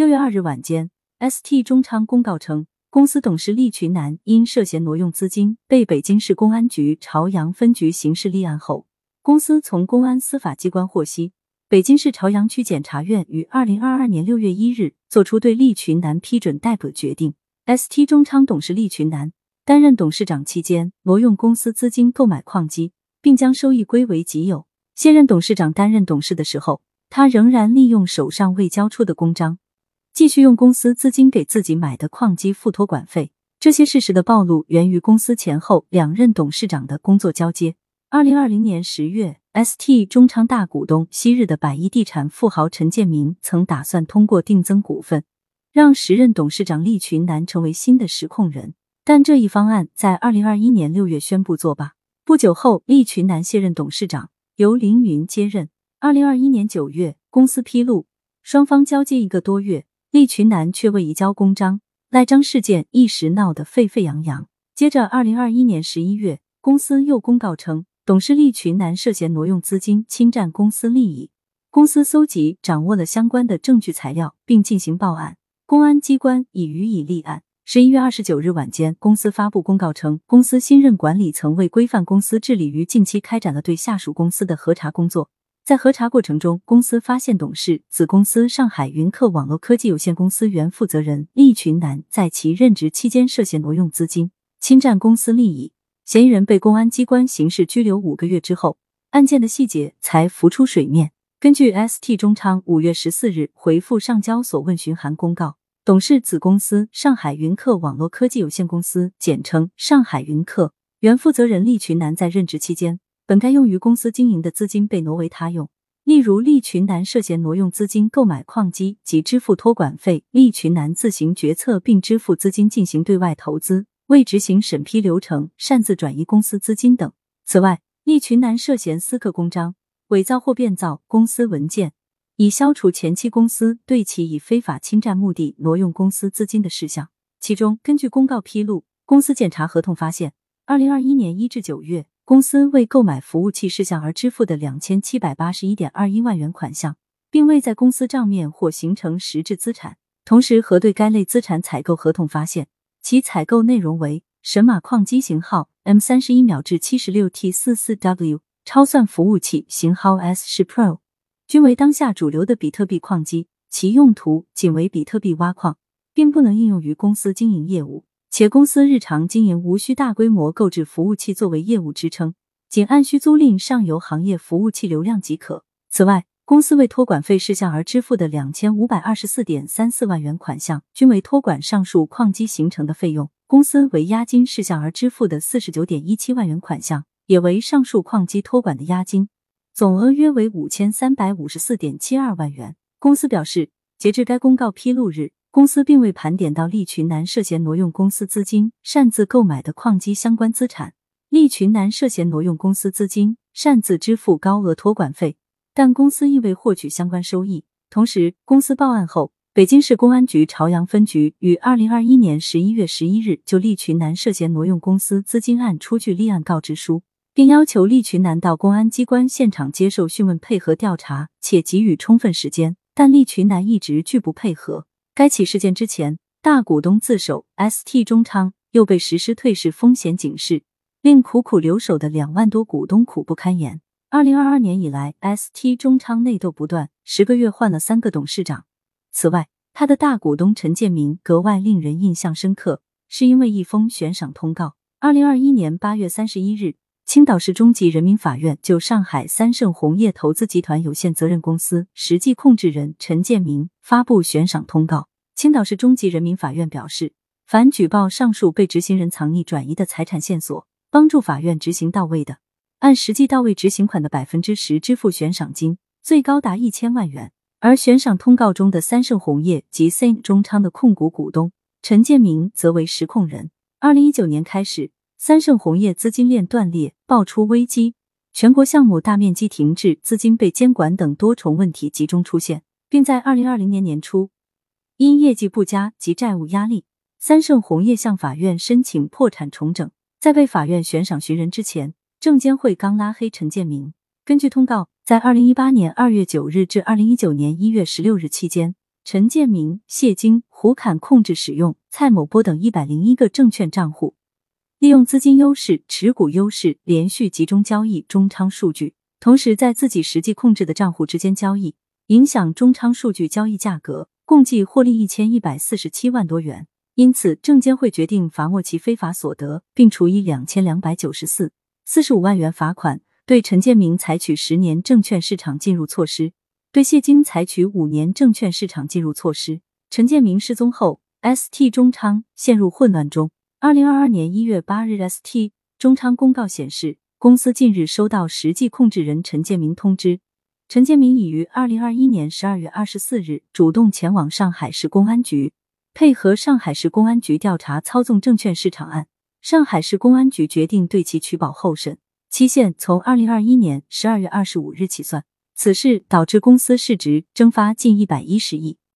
六月二日晚间，ST 中昌公告称，公司董事利群南因涉嫌挪用资金，被北京市公安局朝阳分局刑事立案后，公司从公安司法机关获悉，北京市朝阳区检察院于二零二二年六月一日作出对利群南批准逮捕决定。ST 中昌董事利群南担任董事长期间，挪用公司资金购买矿机，并将收益归为己有。现任董事长担任董事的时候，他仍然利用手上未交出的公章。继续用公司资金给自己买的矿机付托管费，这些事实的暴露源于公司前后两任董事长的工作交接。二零二零年十月，ST 中昌大股东昔日的百亿地产富豪陈建明曾打算通过定增股份，让时任董事长利群南成为新的实控人，但这一方案在二零二一年六月宣布作罢。不久后，利群南卸任董事长，由凌云接任。二零二一年九月，公司披露，双方交接一个多月。利群南却未移交公章，赖章事件一时闹得沸沸扬扬。接着，二零二一年十一月，公司又公告称，董事利群南涉嫌挪用资金，侵占公司利益。公司搜集掌握了相关的证据材料，并进行报案，公安机关已予以立案。十一月二十九日晚间，公司发布公告称，公司新任管理层为规范公司治理，于近期开展了对下属公司的核查工作。在核查过程中，公司发现董事子公司上海云客网络科技有限公司原负责人利群南在其任职期间涉嫌挪用资金，侵占公司利益，嫌疑人被公安机关刑事拘留五个月之后，案件的细节才浮出水面。根据 ST 中昌五月十四日回复上交所问询函公告，董事子公司上海云客网络科技有限公司（简称上海云客）原负责人利群南在任职期间。本该用于公司经营的资金被挪为他用，例如利群南涉嫌挪用资金购买矿机及支付托管费，利群南自行决策并支付资金进行对外投资，未执行审批流程，擅自转移公司资金等。此外，利群南涉嫌私刻公章、伪造或变造公司文件，以消除前期公司对其以非法侵占目的挪用公司资金的事项。其中，根据公告披露，公司检查合同发现，二零二一年一至九月。公司为购买服务器事项而支付的两千七百八十一点二一万元款项，并未在公司账面或形成实质资产。同时，核对该类资产采购合同发现，其采购内容为神马矿机型号 M 三十一秒至七十六 T 四四 W 超算服务器型号 S 十 Pro，均为当下主流的比特币矿机，其用途仅为比特币挖矿，并不能应用于公司经营业务。且公司日常经营无需大规模购置服务器作为业务支撑，仅按需租赁上游行业服务器流量即可。此外，公司为托管费事项而支付的两千五百二十四点三四万元款项，均为托管上述矿机形成的费用；公司为押金事项而支付的四十九点一七万元款项，也为上述矿机托管的押金，总额约为五千三百五十四点七二万元。公司表示，截至该公告披露日。公司并未盘点到利群南涉嫌挪用公司资金擅自购买的矿机相关资产。利群南涉嫌挪用公司资金擅自支付高额托管费，但公司亦未获取相关收益。同时，公司报案后，北京市公安局朝阳分局于二零二一年十一月十一日就利群南涉嫌挪用公司资金案出具立案告知书，并要求利群南到公安机关现场接受讯问，配合调查，且给予充分时间。但利群南一直拒不配合。该起事件之前，大股东自首，ST 中昌又被实施退市风险警示，令苦苦留守的两万多股东苦不堪言。二零二二年以来，ST 中昌内斗不断，十个月换了三个董事长。此外，他的大股东陈建明格外令人印象深刻，是因为一封悬赏通告。二零二一年八月三十一日，青岛市中级人民法院就上海三盛红叶投资集团有限责任公司实际控制人陈建明发布悬赏通告。青岛市中级人民法院表示，凡举报上述被执行人藏匿转移的财产线索，帮助法院执行到位的，按实际到位执行款的百分之十支付悬赏金，最高达一千万元。而悬赏通告中的三盛红叶及 C 中昌的控股股东陈建明则为实控人。二零一九年开始，三盛红叶资金链断裂，爆出危机，全国项目大面积停滞，资金被监管等多重问题集中出现，并在二零二零年年初。因业绩不佳及债务压力，三盛红叶向法院申请破产重整。在被法院悬赏寻人之前，证监会刚拉黑陈建明。根据通告，在二零一八年二月九日至二零一九年一月十六日期间，陈建明、谢晶、胡侃控制使用蔡某波等一百零一个证券账户，利用资金优势、持股优势，连续集中交易中仓数据，同时在自己实际控制的账户之间交易，影响中仓数据交易价格，共计获利一千一百四十七万多元。因此，证监会决定罚没其非法所得，并处以两千两百九十四四十五万元罚款。对陈建明采取十年证券市场禁入措施，对谢金采取五年证券市场禁入措施。陈建明失踪后，ST 中仓陷入混乱中。二零二二年一月八日，ST 中昌公告显示，公司近日收到实际控制人陈建明通知，陈建明已于二零二一年十二月二十四日主动前往上海市公安局，配合上海市公安局调查操纵证券市场案。上海市公安局决定对其取保候审。期限从二零二一年十二月二十五日起算。此事导致公司市值蒸发近一百一十亿。